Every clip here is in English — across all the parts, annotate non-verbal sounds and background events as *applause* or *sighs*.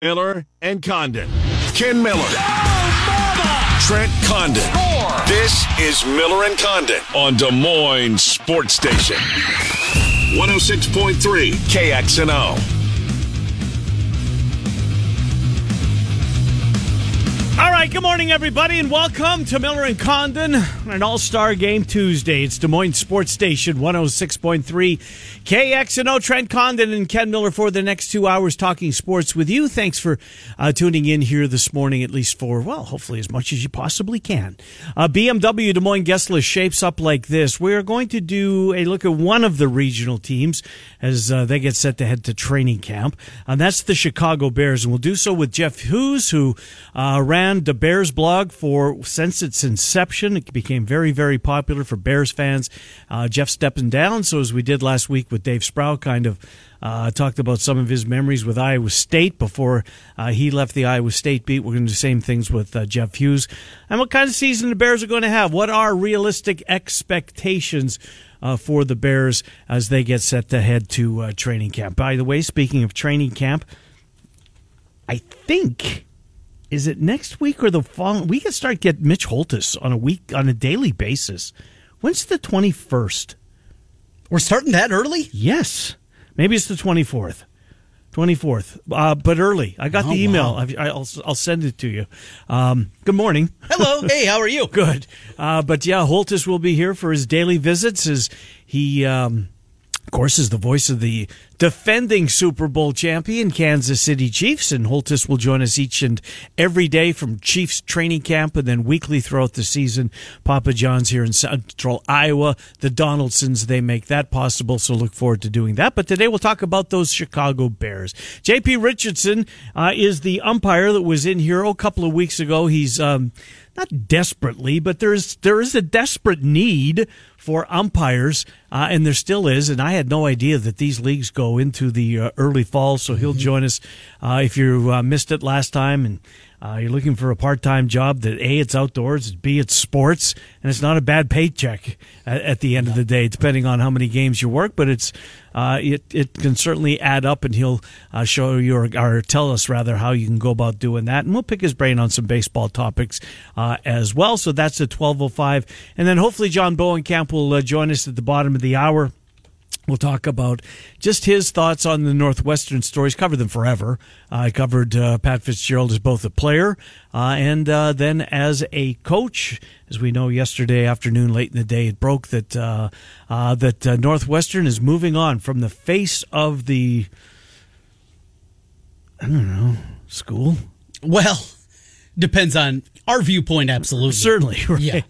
Miller and Condon. Ken Miller. Trent Condon. This is Miller and Condon on Des Moines Sports Station. 106.3 KXNO. Right, good morning, everybody, and welcome to Miller and Condon on an All Star Game Tuesday. It's Des Moines Sports Station 106.3 KXNO. Trent Condon and Ken Miller for the next two hours talking sports with you. Thanks for uh, tuning in here this morning, at least for, well, hopefully as much as you possibly can. Uh, BMW Des Moines guest list shapes up like this. We're going to do a look at one of the regional teams as uh, they get set to head to training camp, and that's the Chicago Bears. And we'll do so with Jeff Hughes, who uh, ran the Bears blog for since its inception. It became very, very popular for Bears fans. Uh, Jeff stepping down, so as we did last week with Dave Sproul, kind of uh, talked about some of his memories with Iowa State before uh, he left the Iowa State beat. We're going to do the same things with uh, Jeff Hughes. And what kind of season the Bears are going to have? What are realistic expectations? Uh, for the Bears as they get set to head to uh, training camp. By the way, speaking of training camp, I think is it next week or the following? We can start get Mitch Holthus on a week on a daily basis. When's the twenty first? We're starting that early. Yes, maybe it's the twenty fourth. 24th, uh, but early. I got Oh, the email. wow. I, will I'll send it to you. Um, good morning. Hello. *laughs* hey, how are you? Good. Uh, but yeah, Holthus will be here for his daily visits as he, um, of course, is the voice of the defending Super Bowl champion Kansas City Chiefs. And Holthus will join us each and every day from Chiefs training camp and then weekly throughout the season. Papa John's here in central Iowa. The Donaldsons, they make that possible. So look forward to doing that. But today we'll talk about those Chicago Bears. JP Richardson uh, is the umpire that was in here a couple of weeks ago. He's, um, not desperately, but there's there is a desperate need for umpires, uh, and there still is. And I had no idea that these leagues go into the uh, early fall, so he'll join us uh, if you uh, missed it last time and. Uh, you're looking for a part-time job that a it's outdoors, b it's sports, and it's not a bad paycheck at, at the end of the day, depending on how many games you work. But it's uh, it it can certainly add up, and he'll uh, show you or, or tell us rather how you can go about doing that, and we'll pick his brain on some baseball topics uh, as well. So that's oh five, and then hopefully John Bowenkamp will uh, join us at the bottom of the hour. We'll talk about just his thoughts on the Northwestern stories. Covered them forever. Uh, I covered uh, Pat Fitzgerald as both a player uh, and uh, then as a coach. As we know, yesterday afternoon, late in the day, it broke that uh, uh, that uh, Northwestern is moving on from the face of the I don't know school. Well, depends on our viewpoint. Absolutely. Certainly, *laughs* right? Yeah.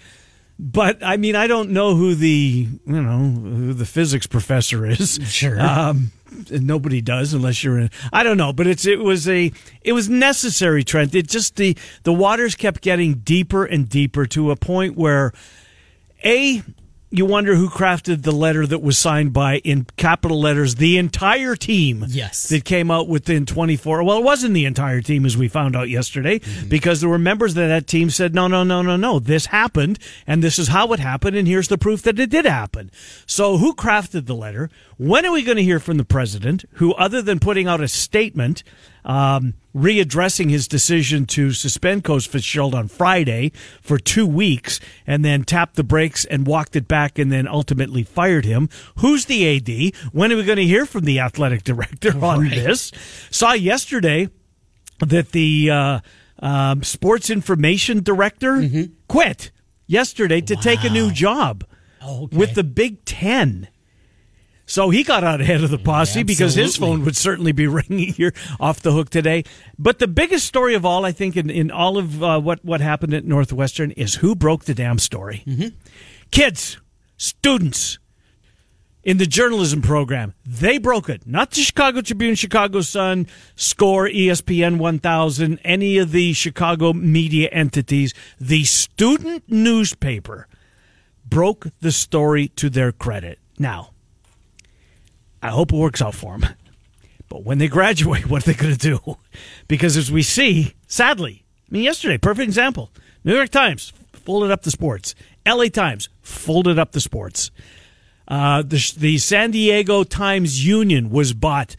But I mean, I don't know who the you know who the physics professor is. Sure. Um, nobody does unless you're in. I don't know, but it's it was a it was necessary, Trent. It just the the waters kept getting deeper and deeper to a point where a you wonder who crafted the letter that was signed by in capital letters the entire team Yes. that came out within 24 well it wasn't the entire team as we found out yesterday mm-hmm. because there were members of that team said no no no no no this happened and this is how it happened and here's the proof that it did happen. So who crafted the letter? When are we going to hear from the president who other than putting out a statement um, readdressing his decision to suspend Coach Fitzgerald on Friday for two weeks and then tapped the brakes and walked it back and then ultimately fired him. Who's the AD? When are we going to hear from the athletic director *laughs* on Right. this? Saw yesterday that the uh, um, sports information director quit yesterday to take a new job Okay. with the Big Ten. So he got out ahead of the posse because his phone would certainly be *laughs* ringing here off the hook today. But the biggest story of all, I think, in, in all of uh, what, what happened at Northwestern is who broke the damn story. Kids, students in the journalism program, they broke it. Not the Chicago Tribune, Chicago Sun, Score, ESPN 1000, any of the Chicago media entities. The student newspaper broke the story to their credit. Now, I hope it works out for them. But when they graduate, *laughs* what are they going to do? Because as we see, sadly, I mean, yesterday, perfect example. New York Times folded up the sports. LA Times folded up the sports. Uh, the, the San Diego Times Union was bought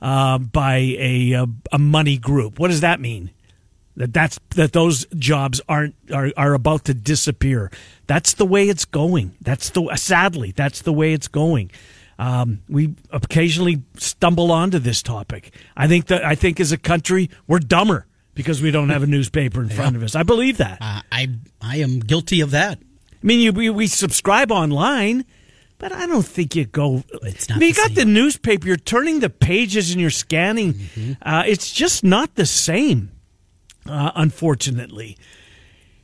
uh, by a, a a money group. What does that mean? That that's that those jobs aren't are, are about to disappear. That's the way it's going. That's the sadly that's the way it's going. Um, we occasionally stumble onto this topic. I think that I think as a country we're dumber because we don't have a *laughs* newspaper in front of us. I believe that. Uh, I I am guilty of that. I mean, you, we, we subscribe online, but I don't think you go. It's not I mean, you the got same. the newspaper. You're turning the pages and you're scanning. Mm-hmm. Uh, it's just not the same, uh, unfortunately.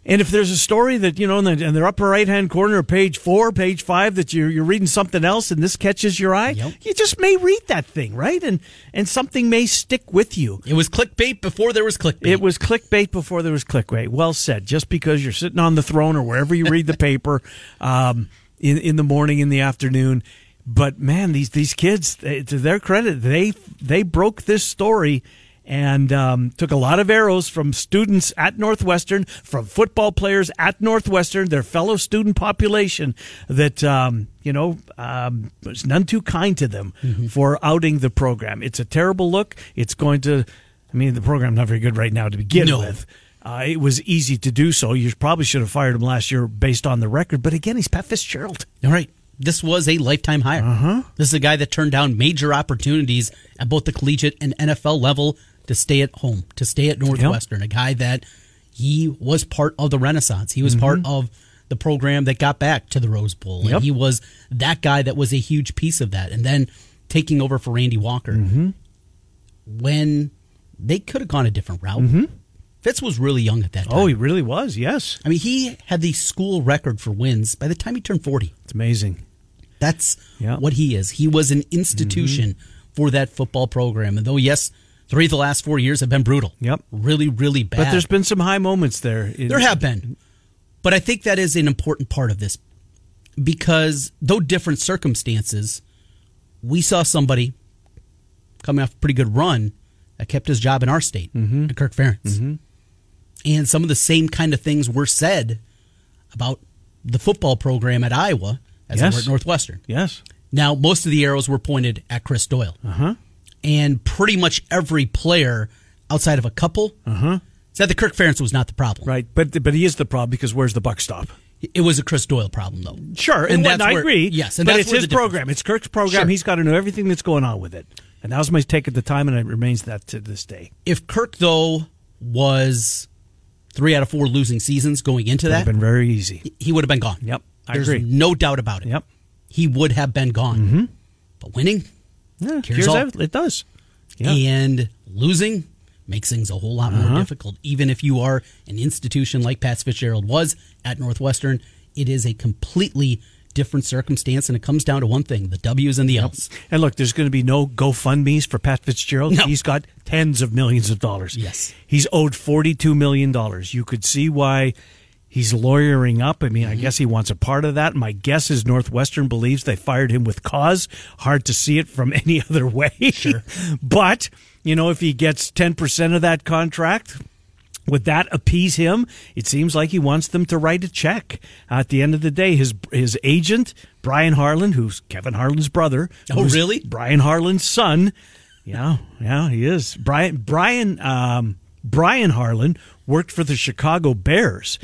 And if there's a story that you know in the, in the upper right hand corner of page four, page five, that you're you're reading something else and this catches your eye, Yep. you just may read that thing, right? And and something may stick with you. It was clickbait before there was clickbait. It was clickbait before there was clickbait. Well said. Just because you're sitting on the throne or wherever you read the paper *laughs* um, in in the morning, in the afternoon, but man, these these kids, they, to their credit, they they broke this story and um, took a lot of arrows from students at Northwestern, from football players at Northwestern, their fellow student population that um, you know um, was none too kind to them for outing the program. It's a terrible look. It's going to. I mean, the program's not very good right now to begin No. with. Uh, it was easy to do so. You probably should have fired him last year based on the record. But again, he's Pat Fitzgerald. All right. This was a lifetime hire. Uh-huh. This is a guy that turned down major opportunities at both the collegiate and NFL level to stay at home, to stay at Northwestern. A guy that he was part of the Renaissance. He was part mm-hmm. of the program that got back to the Rose Bowl. Yep. And he was that guy that was a huge piece of that. And then taking over for Randy Walker mm-hmm. when they could have gone a different route. Mm-hmm. Fitz was really young at that time. Oh, he really was. Yes, I mean, he had the school record for wins by the time he turned 40. it's amazing. That's Yeah. what he is. He was an institution for that football program. And though, yes, three of the last four years have been brutal. Yep. Really, really bad. But there's been some high moments there. There have been. But I think that is an important part of this because, though different circumstances, we saw somebody coming off a pretty good run that kept his job in our state, Mm-hmm. Kirk Ferentz. And some of the same kind of things were said about the football program at Iowa as they were at Northwestern. Yes. Now, most of the arrows were pointed at Chris Doyle. Uh-huh. And pretty much every player outside of a couple uh-huh. said that Kirk Ferentz was not the problem. Right. But but he is the problem because where's the buck stop? It was a Chris Doyle problem, though. Sure, And and that's I where- agree. yes, and but that's it's his program. It's Kirk's program. Sure. He's got to know everything that's going on with it, and that was my take at the time, and it remains that to this day. If Kirk, though, was three out of four losing seasons going into Would that, have been very easy. he would have been gone. Yep, I There's agree. no doubt about it. Yep. He would have been gone. Mm-hmm. But winning Yeah, Cures cures all. it does. Yeah. and losing makes things a whole lot more Uh-huh. difficult. Even if you are an institution like Pat Fitzgerald was at Northwestern, it is a completely different circumstance, and it comes down to one thing: the W's and the L's. And look, there's going to be no GoFundMe's for Pat Fitzgerald. No. He's got tens of millions of dollars. Yes. He's owed $42 million. You could see why he's lawyering up. I mean, I guess he wants a part of that. My guess is Northwestern believes they fired him with cause. Hard to see it from *laughs* any other way. Sure. *laughs* but, you know, if he gets 10% of that contract, would that appease him? It seems like he wants them to write a check. At the end of the day, his his agent Brian Harlan, who's Kevin Harlan's brother, Oh, really? Brian Harlan's son. Yeah, yeah, he is. Brian Brian um, Brian Harlan worked for the Chicago Bears.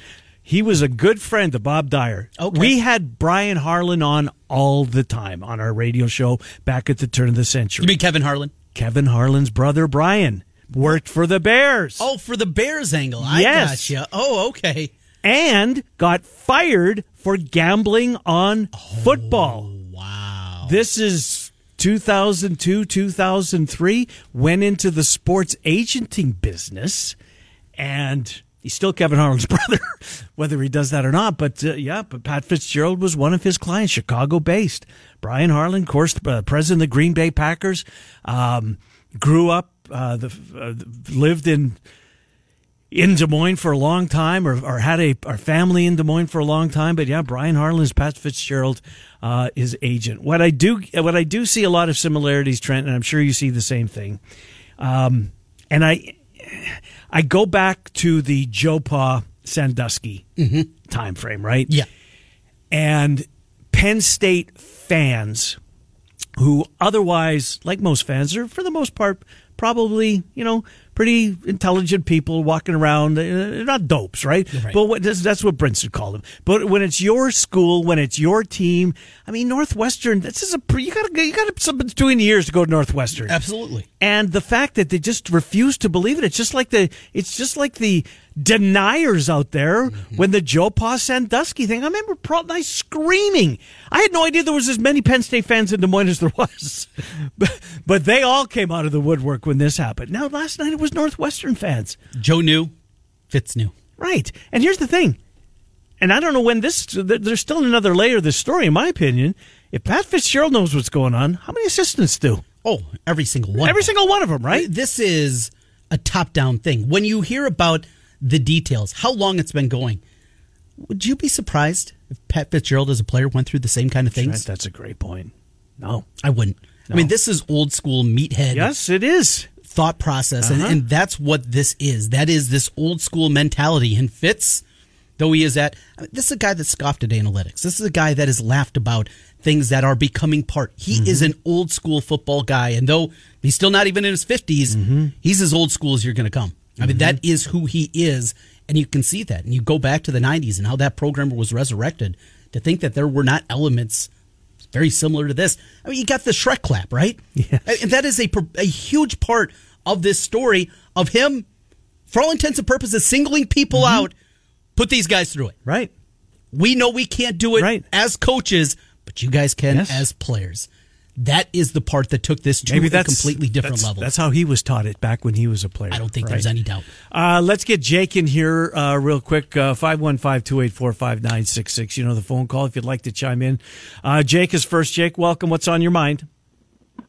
He was a good friend of Bob Dyer. Okay. We had Brian Harlan on all the time on our radio show back at the turn of the century. You mean Kevin Harlan? Kevin Harlan's brother Brian worked for the Bears. Oh, for the Bears angle. I Yes. gotcha. Oh, okay. and got fired for gambling on football. Oh, wow. This is 2002, 2003. Went into the sports agenting business, and he's still Kevin Harlan's *laughs* brother, whether he does that or not. But uh, yeah, but Pat Fitzgerald was one of his clients, Chicago based. Brian Harlan, of course, uh, president of the Green Bay Packers, um, grew up, uh, the, uh, lived in in Des Moines for a long time, or, or had a our family in Des Moines for a long time. But yeah, Brian Harlan is Pat Fitzgerald, uh, his agent. What I do, what I do see a lot of similarities, Trent, and I'm sure you see the same thing. Um, and I, I go back to the Joe Pa Sandusky mm-hmm. time frame, right? yeah. and Penn State fans who otherwise, like most fans, are for the most part probably you know pretty intelligent people walking around. They're not dopes, right? Right. But what, that's, that's what Brinson called them. But when it's your school, when it's your team, I mean Northwestern. This is a you got to you got something between the years to go to Northwestern. Absolutely. And the fact that they just refuse to believe it, it's just like the it's just like the deniers out there mm-hmm. when the Joe Pa Sandusky thing. I remember Pro Nice screaming. I had no idea there was as many Penn State fans in Des Moines as there was, *laughs* but, but they all came out of the woodwork when this happened. Now last night it was Northwestern fans, Joe knew, Fitz knew. right? And here's the thing, and I don't know when this. There's still another layer of this story, in my opinion. If Pat Fitzgerald knows what's going on, how many assistants do? Oh, every single one. Every single one of them, right? This is a top down thing. When you hear about the details, how long it's been going, would you be surprised if Pat Fitzgerald as a player went through the same kind of things? That's a great point. No. I wouldn't. I mean, this is old school meathead Yes, it is. thought process, Uh-huh. and, and that's what this is. That is this old school mentality. And Fitz, though he is at, I mean, this is a guy that scoffed at analytics. This is a guy that has laughed about things that are becoming part. He Mm-hmm. is an old school football guy, and though he's still not even in his 50s, Mm-hmm. he's as old school as you're going to come. I mean, that is who he is, and you can see that. And you go back to the 90s and how that program was resurrected to think that there were not elements very similar to this. I mean, you got the Shrek clap, right? Yes. And that is a, a huge part of this story of him, for all intents and purposes, singling people Mm-hmm. out, put these guys through it. Right. We know we can't do it Right. as coaches, but you guys can Yes. as players. That is the part that took this to Maybe a completely different that's- level. That's how he was taught it back when he was a player. I don't think Right. there's any doubt. Uh, let's get Jake in here uh, real quick. 515 284 5966. You know the phone call if you'd like to chime in. Uh, Jake is first. Jake, welcome. What's on your mind?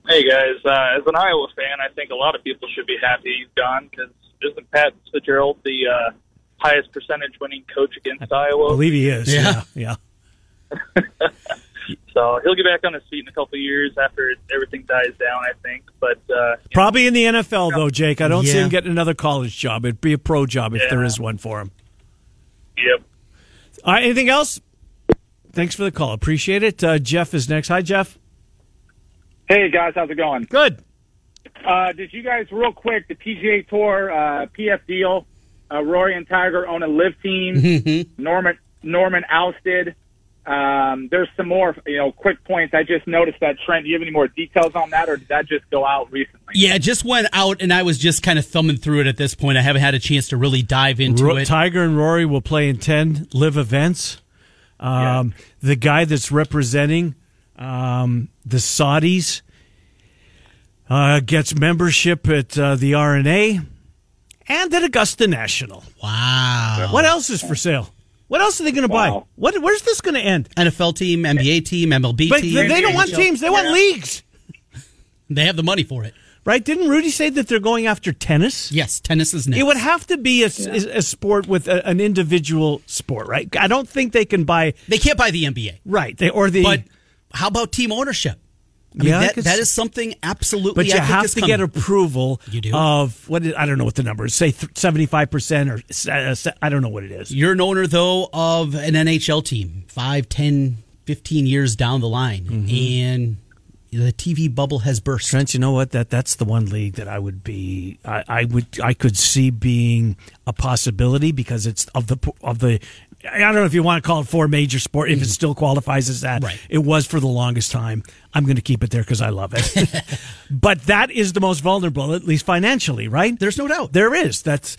Hey guys, uh, as an Iowa fan, I think a lot of people should be happy he's gone because isn't Pat Fitzgerald the uh, highest percentage winning coach against I Iowa? I believe he is. Yeah. yeah. *laughs* So he'll get back on his feet in a couple of years after everything dies down, I think. But uh, Probably in the NFL though, Jake. I don't see him getting another college job. It'd be a pro job if Yeah. there is one for him. yep. All right, anything else? Thanks for the call. Appreciate it. Uh, Jeff is next. Hi, Jeff. Hey guys, how's it going? Good. Uh, did you guys real quick the PGA Tour uh, PIF deal? Uh, Rory and Tiger own a LIV team. Norman Norman ousted. Um, there's some more, you know, quick points. I just noticed that trend. Do you have any more details on that, or did that just go out recently? Yeah, it just went out, and I was just kind of thumbing through it at this point. I haven't had a chance to really dive into Ro- it. Tiger and Rory will play in 10 LIV events. Um, The guy that's representing um, the Saudis uh, gets membership at uh, the R&A and at Augusta National. wow. What else is for sale? What else are they going to buy? What? Where's this going to end? NFL team, NBA team, MLB But team. they they don't want teams; they want leagues, They have the money for it. right? Didn't Rudy say that they're going after tennis? Yes, tennis is next. It would have to be a, a sport with a, an individual sport, right? I don't think they can buy They can't buy the NBA. right. They or the But how about team ownership? I Yeah, I that, that is something absolutely. but you I have to coming. get approval You do? of what I don't know what the number is. Say seventy five percent or uh, I don't know what it is. You're an owner, though, of an NHL team, five, ten, fifteen years down the line, Mm-hmm. and the TV bubble has burst. Trent, you know what? That that's the one league that I would be. I, I would. I could see being a possibility because it's of the of the. I don't know if you want to call it four major sport. If it still qualifies as that, Right. it was for the longest time. I'm going to keep it there because I love it. *laughs* but that is the most vulnerable, at least financially, right? There's no doubt. There is. That's.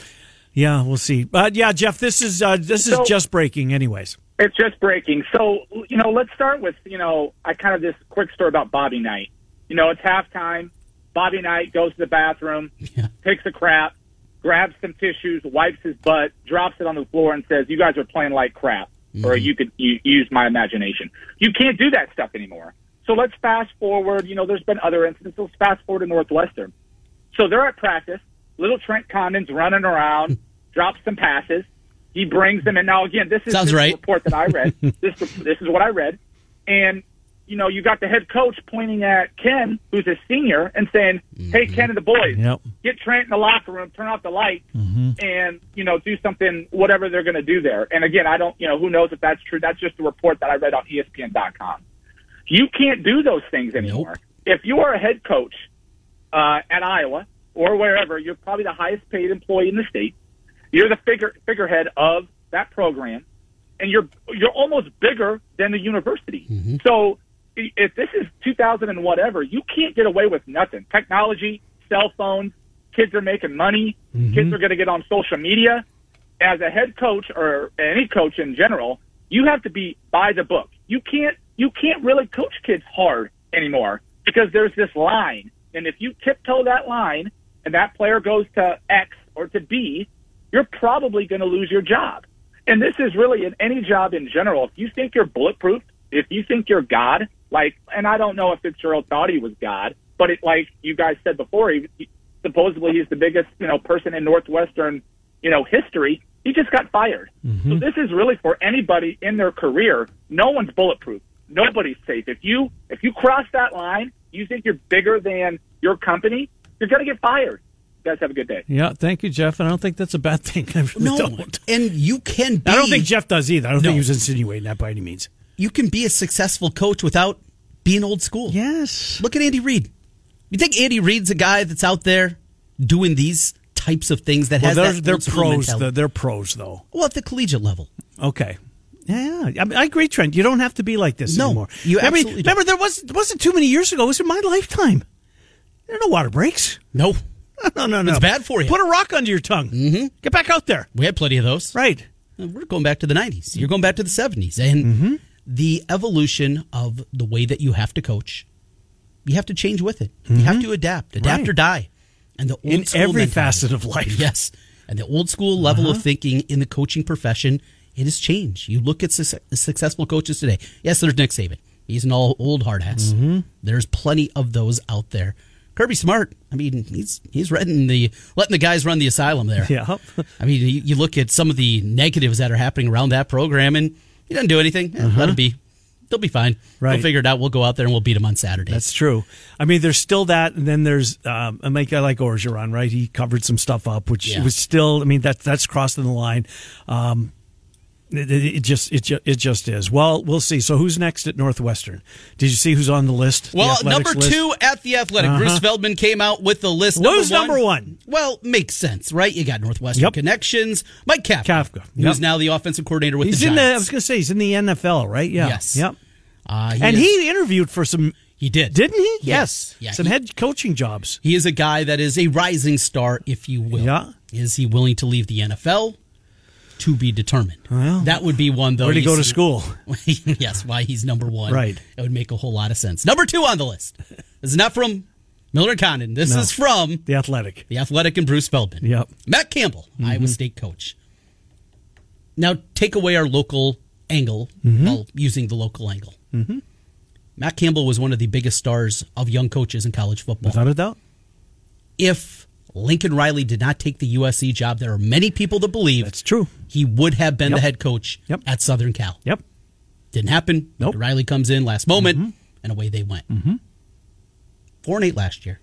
Yeah, we'll see. But yeah, Jeff, this is uh, this is So- just breaking, anyways. It's just breaking. So, you know, let's start with, you know, I kind of this quick story about Bobby Knight. You know, it's halftime. Bobby Knight goes to the bathroom, *laughs* Yeah. takes a crap, grabs some tissues, wipes his butt, drops it on the floor, and says, "You guys are playing like crap." Or mm-hmm. you could you, use my imagination. You can't do that stuff anymore. So let's fast forward. You know, there's been other incidents. Let's fast forward to Northwestern. So they're at practice. Little Trent Condon's running around, hmm. drops some passes. He brings them in. Now, again, this is Sounds this right. report that I read. *laughs* this this is what I read, and you know, you got the head coach pointing at Ken, who's a senior, and saying, "Hey, mm-hmm. Ken and the boys, Yep. get Trent in the locker room, turn off the lights, mm-hmm. and you know, do something, whatever they're going to do there." And again, I don't, you know, who knows if that's true? That's just a report that I read on ESPN.com. You can't do those things anymore. if you are a head coach uh, at Iowa or wherever, you're probably the highest paid employee in the state. You're the figure figurehead of that program, and you're you're almost bigger than the university. Mm-hmm. So i- if this is 2000 and whatever, you can't get away with nothing. Technology, cell phones, kids are making money, mm-hmm. kids are going to get on social media. As a head coach or any coach in general, you have to be by the book. You can't you can't really coach kids hard anymore because there's this line, and if you tiptoe that line and that player goes to X or to B, you're probably going to lose your job. And this is really in any job in general. If you think you're bulletproof, if you think you're God, like, and I don't know if Fitzgerald thought he was God, but it, like you guys said before, he, he supposedly he's the biggest, you know, person in Northwestern, you know, history. He just got fired. Mm-hmm. So this is really for anybody in their career. No one's bulletproof. Nobody's safe. If you if you cross that line, you think you're bigger than your company, you're going to get fired. You guys have a good day. Yeah, thank you, Jeff. And I don't think that's a bad *laughs* thing. I really No, don't. and you can be. I don't think Jeff does either. I don't No. think he was insinuating that by any means. You can be a successful coach without being old school. Yes. Look at Andy Reid. You think Andy Reid's a guy that's out there doing these types of things that Well, has they're, that they're pros. They're, pros, though. well, at the collegiate level. Okay. Yeah, I, mean, I agree, Trent. You don't have to be like this No, anymore. you mean, absolutely don't. remember there was it wasn't too many years ago. It was in my lifetime. There are no water breaks. No, *laughs* No, no, no. It's bad for you. Put a rock under your tongue. Mm-hmm. Get back out there. we had plenty of those. Right. We're going back to the 90s. You're going back to the 70s. And the evolution of the way that you have to coach, you have to change with it. You have mm-hmm. to adapt, adapt Right. or die. And the old In school every mentality- facet of life. *laughs* Yes. And the old school level of uh-huh. thinking in the coaching profession, it has changed. You look at suc successful coaches today. Yes, there's Nick Saban. He's an all old hard ass. Mm-hmm. There's plenty of those out there. Kirby Smart. I mean, he's he's letting the letting the guys run the asylum there. *laughs* Yeah. I mean, you, you look at some of the negatives that are happening around that program, and he doesn't do anything. Eh, Let him be. They'll be fine. Right. They'll figure it out. We'll go out there and we'll beat him on Saturday. That's true. I mean, there's still that, and then there's um, a make guy like Orgeron, right? He covered some stuff up, which Yeah. was still. I mean, that that's crossing the line. Um, it, it it just it, ju- it just is. Well, we'll see. So who's next at Northwestern? Did you see who's on the list? Well, athletics number list? two at the Athletic, Bruce Feldman came out with the list. Who's number one? Well, makes sense, right? You got Northwestern Yep. connections. Mike Kafka, Kafka, who's now the offensive coordinator with He's the in the. I was going to say he's in the NFL, right? Yeah. Yes. Yep. Uh, and is- he interviewed for some. he did, Didn't he? Yes. Yeah, Some he- head coaching jobs. He is a guy that is a rising star, if you will. Yeah. Is he willing to leave the NFL? To be determined. Well, that would be one though. Where'd he go to school? *laughs* yes, why he's number one. Right. It would make a whole lot of sense. Number two on the list. This is not from Miller Condon. This No. is from The Athletic. the Athletic and Bruce Feldman. Yep. Matt Campbell, Iowa State coach. Now take away our local angle while using the local angle. Mm-hmm. Matt Campbell was one of the biggest stars of young coaches in college football. Without a doubt. if Lincoln Riley did not take the USC job, there are many people that believe That's true. he would have been Yep. the head coach Yep. at Southern Cal. Yep. Didn't happen. Nope. Mm-hmm. Riley comes in last moment, and away they went. Four and eight last year.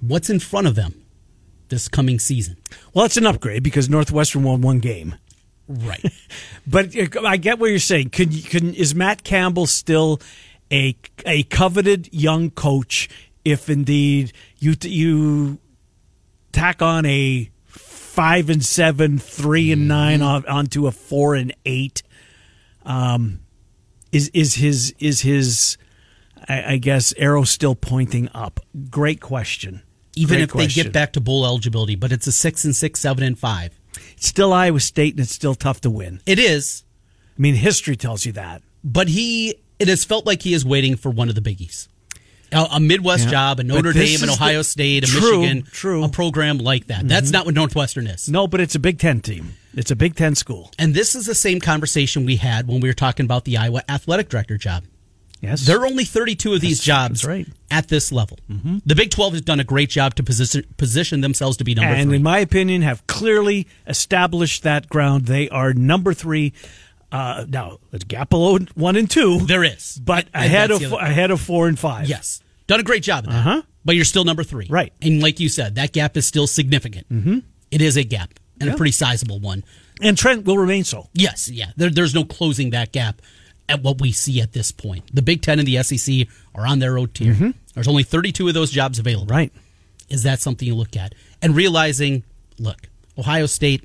What's in front of them this coming season? Well, it's an upgrade because Northwestern won one game. Right. *laughs* But uh, I get what you're saying. Could you- can is Matt Campbell still a a coveted young coach if indeed you you tack on a five and seven, three and nine on, onto a four and eight? Um, is is his is his I, I guess arrow still pointing up? Great question. Even Great if they get back to bowl eligibility, but it's a six and six, seven and five. It's still Iowa State, and it's still tough to win. It is, I mean, history tells you that. but he it has felt like he is waiting for one of the biggies. A, Midwest Yeah. job, a Notre Dame, an is the- Ohio State, a True, Michigan, true. a program like that. That's mm-hmm. not what Northwestern is. No, but it's a Big Ten team. It's a Big Ten school. And this is the same conversation we had when we were talking about the Iowa athletic director job. Yes, There are only 32 of these That's- jobs that's right. at this level. Mm-hmm. The Big 12 has done a great job to position, position themselves to be number and three. in my opinion, have clearly established that ground. They are number three. Uh, now, it's gap below one and two, there is. but And ahead of other- ahead of four and five. Yes. Done a great job. Uh-huh. But you're still number three. Right. And like you said, that gap is still significant. Mm-hmm. is a gap and a pretty sizable one. and Trent will remain so. Yes, yeah. There, there's no closing that gap at what we see at this point. The Big Ten and the SEC are on their own tier. There's only 32 of those jobs available. Right. Is that something you look at? And realizing, look, Ohio State,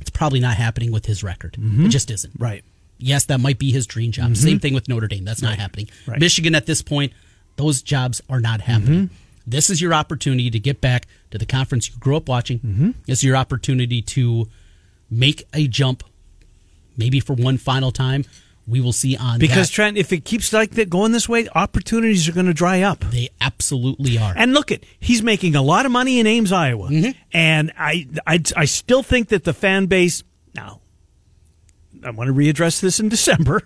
it's probably not happening with his record. It mm-hmm. just isn't. Right. Yes, that might be his dream job. Same mm-hmm. thing with Notre Dame. That's not happening. Right. Michigan at this point, those jobs are not happening. Mm-hmm. This is your opportunity to get back to the conference you grew up watching. This is your opportunity to make a jump, maybe for one final time. We will see on Because that. Trent, if it keeps like that going this way, opportunities are going to dry up. they absolutely are. And look at he's making a lot of money in Ames, Iowa, mm-hmm. and I, I I still think that the fan base now. I want to readdress this in *laughs* December,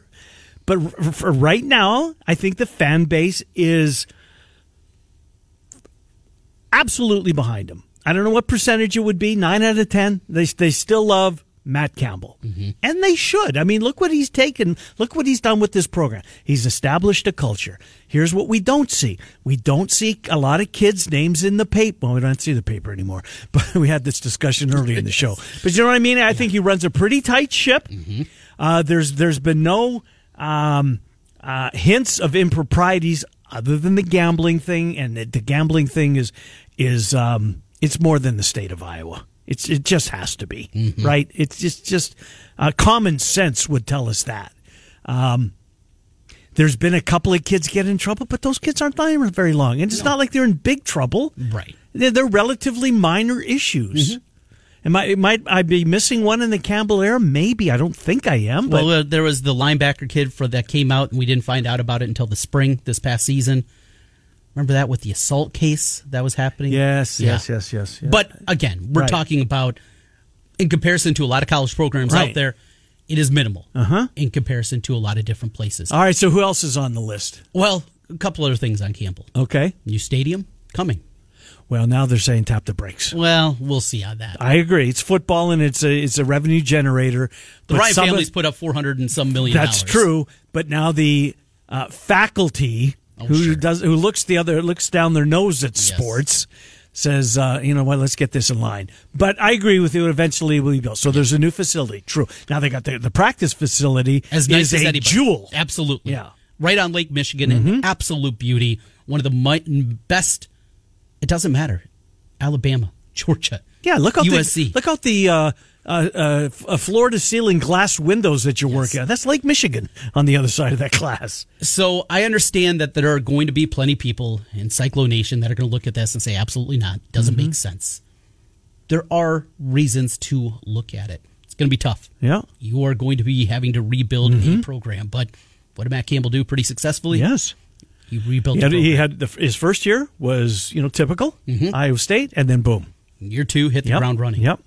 but for right now, I think the fan base is absolutely behind him. I don't know what percentage it would be. Nine out of ten, they they still love Matt Campbell, and they should. I mean, look what he's taken. Look what he's done with this program. He's established a culture. Here's what we don't see: we don't see a lot of kids' names in the paper. Well, we don't see the paper anymore, *laughs* but we had this discussion early in the show. *laughs* But you know what I mean? I think he runs a pretty tight ship. Uh, there's there's been no um, uh, hints of improprieties other than the gambling thing, and the, the gambling thing is is um, it's more than the state of Iowa. It's it just has to be right. It's just just uh, common sense would tell us that. Um, there's been a couple of kids get in trouble, but those kids aren't lying very long, and it's not like they're in big trouble. Right. They're, they're relatively minor issues. Am I might I be missing one in the Campbell era? Maybe I don't think I am. But well, uh, there was the linebacker kid for that came out, and we didn't find out about it until the spring this past season. Remember that with the assault case that was happening? yes, Yeah. yes, yes, yes, yes. But again, we're Right. talking about in comparison to a lot of college programs Right. out there, it is minimal Uh-huh. in comparison to a lot of different places. all right. So who else is on the list? well, a couple other things on Campbell. Okay. New stadium coming. Well, now they're saying tap the brakes. Well, we'll see on that. I agree. It's football and it's a it's a revenue generator. The Ryan family's put up four hundred and some million. That's dollars. true, but now the uh, faculty who Oh, sure. does who looks the other looks down their nose at Yes. sports says, uh, you know what, let's get this in line. But I agree with you. Eventually, it will be built. So there's a new facility. True. Now they got the, the practice facility As nice is as a anybody. jewel. Absolutely. Yeah. Mm-hmm. Right on Lake Michigan, an absolute beauty. One of the best. It doesn't matter. Alabama, *laughs* Georgia. Yeah, look out USC. the look out the uh, uh, uh, floor to ceiling glass windows that you're working on. That's Lake Michigan on the other side of that glass. So I understand that there are going to be plenty of people in Cyclone Nation that are going to look at this and say, absolutely not. Doesn't Mm-hmm. make sense. There are reasons to look at it. It's going to be tough. Yeah. You are going to be having to rebuild a program. But what did Matt Campbell do pretty successfully? Yes. He rebuilt He had, he had the, his first year was you know typical Iowa State, and then boom, Year two, hit the Yep. ground running. Yep.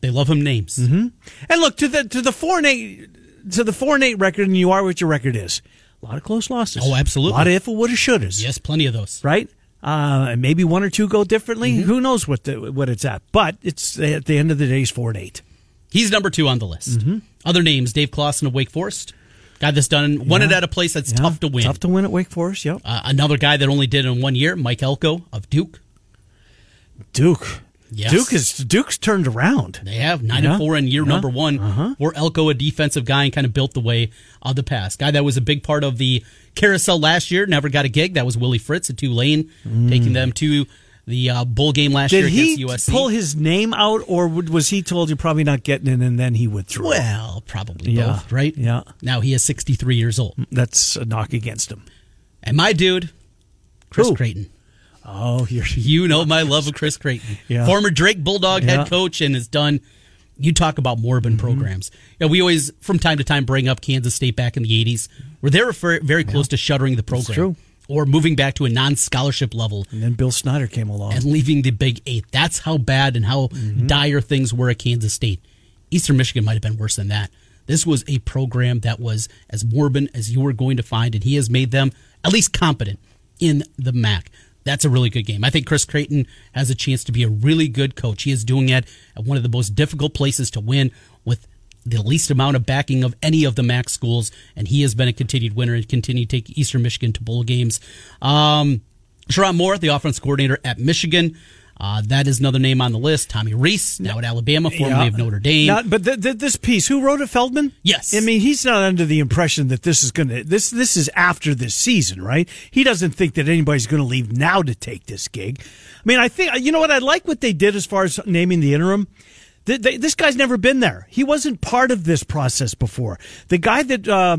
They love him names. And look to the to the four and eight to the four and eight record, and you are what your record is. A lot of close losses. Oh, absolutely. A lot of if, woulda, shouldas. Yes, plenty of those. Right. Uh, and maybe one or two go differently. Mm-hmm. Who knows what the, what it's at? But it's at the end of the day, it's four and eight. He's number two on the list. Mm-hmm. Other names: Dave Clawson of Wake Forest. Got this done. Won it at a place that's Yeah. tough to win. Tough to win at Wake Forest. Yep. Uh, another guy that only did it in one year, Mike Elko of Duke. Duke. Yes. Duke is Duke's turned around. They have nine Yeah. and four in year Yeah. number one. Uh-huh. Or Elko, a defensive guy, and kind of built the way of the pass. Guy that was a big part of the carousel last year, never got a gig. That was Willie Fritz at Tulane, taking them to the uh, bowl game last Mm. Did year he against USC. pull his name out, or was he told you're probably not getting in, and then he withdrew? well, probably Yeah. both, right? Yeah. Now he is 63 years old. that's a knock against him. And my dude, Chris? Creighton. Oh, You know my love of Chris Creighton. Yeah. Former Drake Bulldog Yeah. head coach and has done you talk about Morbin mm-hmm. programs. Yeah, we always from time to time bring up Kansas State back in the 80s where they were very, close to shuttering the program true. or moving back to a non-scholarship level And then Bill Snyder came along. and leaving the Big 8. That's how bad and how mm-hmm. dire things were at Kansas State. Eastern Michigan might have been worse than that. This was a program that was as Morbin as you were going to find and he has made them at least competent in the MAC. That's a really good game. I think Chris Creighton has a chance to be a really good coach. He is doing it at one of the most difficult places to win with the least amount of backing of any of the MAC schools, and he has been a continued winner and continued to take Eastern Michigan to bowl games. Um, Sherrone Moore, the offense coordinator at Michigan. Uh, that is another name on the list. Tommy Rees, now at Alabama, formerly Yeah. of Notre Dame. Now, but th- th- this piece, who wrote it? Feldman. Yes. I mean, he's not under the impression that this is going to this this is after this season, right? He doesn't think that anybody's going to leave now to take this gig. I mean, I think you know what I like what they did as far as naming the interim. Th- they- this guy's never been there. He wasn't part of this process before. The guy that. Uh,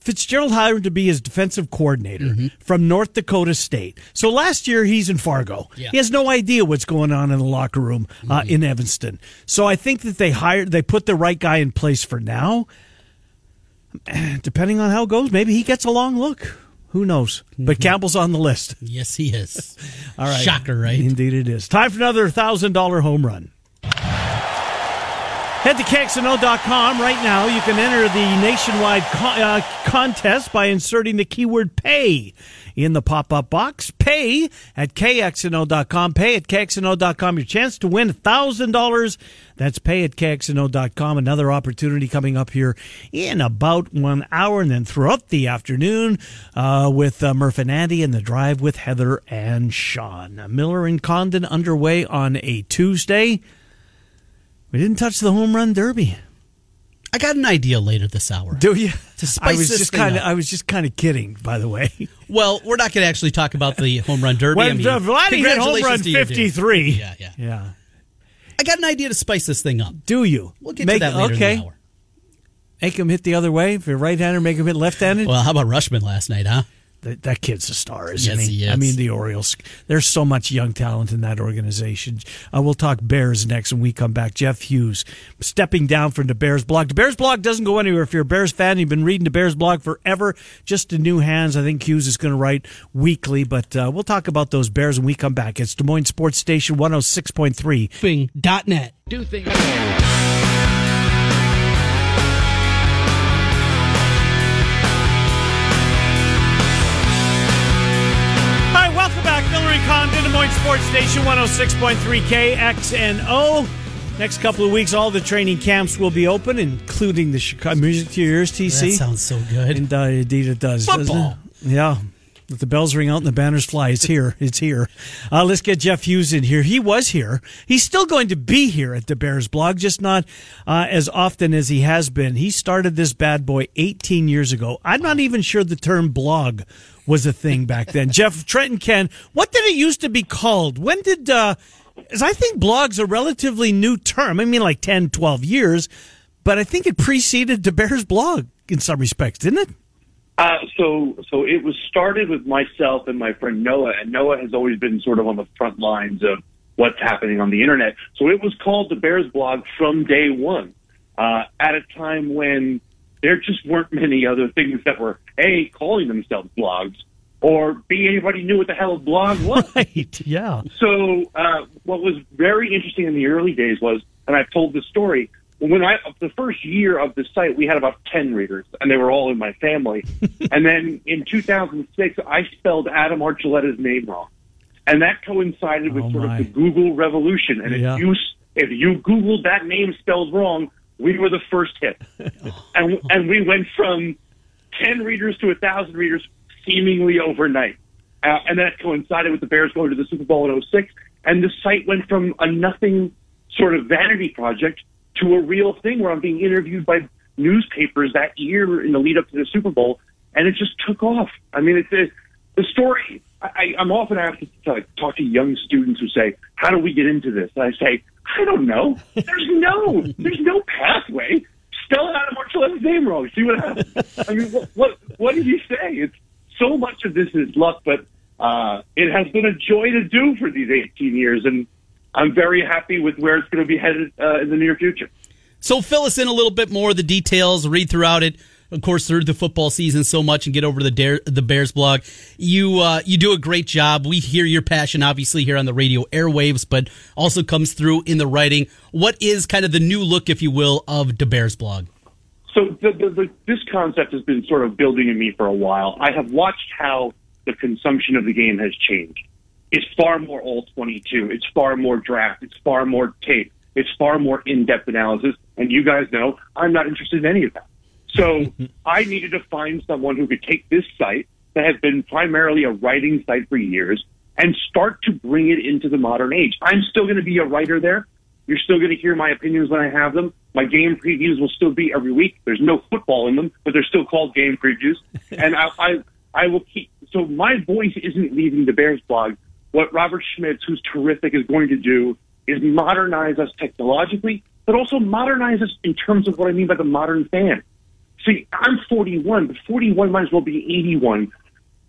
Fitzgerald hired him to be his defensive coordinator Mm-hmm. from North Dakota State. So last year he's in Fargo. Yeah. Mm-hmm. He has no idea what's going on in the locker room uh, in Evanston. So I think that they hired, they put the right guy in place for now. *clears throat* Depending on how it goes, maybe he gets a long look. Who knows? But Campbell's on the list. yes, he is. *laughs* All right, Shocker, right? Indeed, it is. Time for another thousand dollar home run. Head to KXNO.com right now. You can enter the nationwide con- uh, contest by inserting the keyword pay in the pop up box. Pay at KXNO.com. Pay at KXNO.com. Your chance to win $1,000. That's pay at KXNO.com. Another opportunity coming up here in about one hour and then throughout the afternoon uh, with uh, Murph and Andy and the drive with Heather and Sean. Miller and Condon underway on a Tuesday. We didn't touch the home run derby. I got an idea later this hour. Do you? To spice I was this just kind of I was just kind of kidding, by the way. *laughs* Well, we're not going to actually talk about the home run derby. When I mean, Vladdy hit home run to you, dude. fifty three. Yeah, yeah. yeah. I got an idea to spice this thing up. Do you? We'll get Make- to that later okay. in the hour. Make him hit the other way. If you're right-hander, make him hit left-handed. Well, how about Rutschman last night, huh? That, that kid's a star, isn't Yes, he? he is. I mean, the Orioles. There's so much young talent in that organization. Uh, we'll talk Bears next when we come back. Jeff Hughes stepping down from the Bears blog. The Bears blog doesn't go anywhere. If you're a Bears fan, you've been reading the Bears blog forever. Just in new hands. I think Hughes is going to write weekly, but uh, we'll talk about those Bears when we come back. It's Des Moines Sports Station 106.3. Thing.net. Do things. And Condon, Des Moines Sports Station 106.3 KXNO. Next couple of weeks, all the training camps will be open, including the Chicago Music to Your Ears, TC. That sounds so good. And uh, indeed it does. doesn't Football. it? Yeah. Let the bells ring out and the banners fly. It's here. *laughs* It's here. Uh, let's get Jeff Hughes in here. He was here. He's still going to be here at the Bears blog, just not uh, as often as he has been. He started this bad boy 18 years ago. I'm not even sure the term blog was a thing back then. *laughs* Jeff, Trent and Ken, what did it used to be called? When did, uh, 'cause I think blog's a relatively new term. I mean, like 10, 12 years, but I think it preceded the Bears blog in some respects, didn't it? Uh, so, so it was started with myself and my friend Noah, and Noah has always been sort of on the front lines of what's happening on the internet. So it was called the Bears blog from day one, uh, at a time when there just weren't many other things that were a calling themselves blogs, or b anybody knew what the hell a blog *laughs* was. Right. Yeah. So uh, what was very interesting in the early days was, and I've told this story, when I the first year of the site, we had about ten readers, and they were all in my family. *laughs* and then in 2006, I spelled Adam Archuleta's name wrong, and that coincided with Oh, sort of the Google revolution. And Yeah. if you if you Googled that name spelled wrong, we were the first hit, *laughs* and and we went from ten readers to a thousand readers seemingly overnight. Uh, and that coincided with the Bears going to the Super Bowl in 06. And the site went from a nothing sort of vanity project to a real thing where I'm being interviewed by newspapers that year in the lead up to the Super Bowl. And it just took off. I mean, it's a, the story. I, I'm often asked to like, talk to young students who say, "How do we get into this?" And I say, "I don't know. There's no, *laughs* there's no pathway. Spell it out of Marcello's name wrong. See what happens. *laughs* I mean, what, what, what did you say? It's so much of this is luck, but uh, it has been a joy to do for these 18 years, and I'm very happy with where it's going to be headed uh, in the near future. So fill us in a little bit more of the details. Read throughout it, of course, through the football season so much, and get over the Dare, the Bears blog. You uh, you do a great job. We hear your passion, obviously, here on the radio airwaves, but also comes through in the writing. What is kind of the new look, if you will, of the Bears blog? So the, the, the, this concept has been sort of building in me for a while. I have watched how the consumption of the game has changed. It's far more all 22. It's far more draft. It's far more tape. It's far more in-depth analysis. And you guys know I'm not interested in any of that. So mm-hmm. I needed to find someone who could take this site that has been primarily a writing site for years and start to bring it into the modern age. I'm still going to be a writer there. You're still going to hear my opinions when I have them. My game previews will still be every week. There's no football in them, but they're still called game previews. *laughs* and I, I, I will keep. So my voice isn't leaving the Bears blog. What Robert Schmitz, who's terrific, is going to do is modernize us technologically, but also modernize us in terms of what I mean by the modern fan. See, I'm 41, but 41 might as well be 81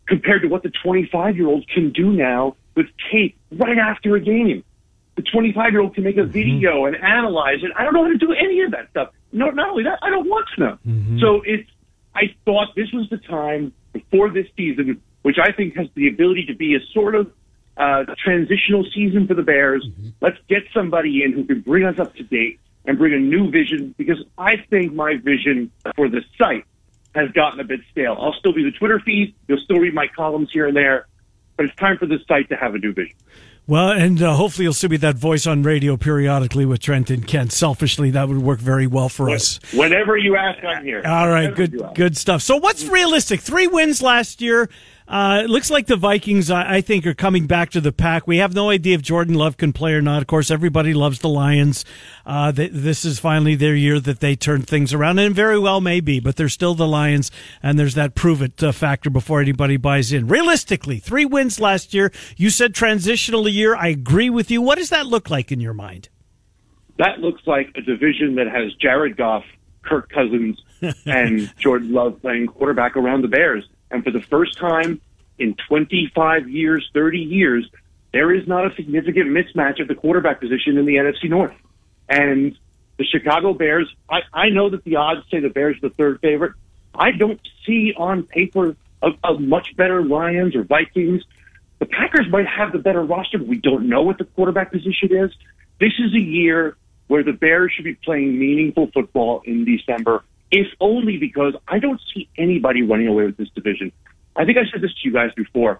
compared to what the 25 year old can do now with tape right after a game. The 25 year old can make a mm-hmm. video and analyze it. I don't know how to do any of that stuff. No, not only that, I don't want to know. So it's, I thought this was the time before this season, which I think has the ability to be a sort of uh, transitional season for the Bears. Mm-hmm. Let's get somebody in who can bring us up to date and bring a new vision because I think my vision for the site has gotten a bit stale. I'll still be the Twitter feed. You'll still read my columns here and there, but it's time for the site to have a new vision. Well, and uh, hopefully you'll still be that voice on radio periodically with Trent and Kent. Selfishly, that would work very well for us. Whenever you ask, I'm here. All right, Whenever good, good stuff. So, what's realistic? Three wins last year. Uh, it looks like the Vikings, I, I think, are coming back to the pack. We have no idea if Jordan Love can play or not. Of course, everybody loves the Lions. Uh, th- this is finally their year that they turn things around, and very well may be, but they're still the Lions, and there's that prove it uh, factor before anybody buys in. Realistically, three wins last year. You said transitional year. I agree with you. What does that look like in your mind? That looks like a division that has Jared Goff, Kirk Cousins, *laughs* and Jordan Love playing quarterback around the Bears. And for the first time in 25 years, 30 years, there is not a significant mismatch at the quarterback position in the NFC North. And the Chicago Bears, I, I know that the odds say the Bears are the third favorite. I don't see on paper a, a much better Lions or Vikings. The Packers might have the better roster, but we don't know what the quarterback position is. This is a year where the Bears should be playing meaningful football in December, if only because I don't see anybody running away with this division. I think I said this to you guys before.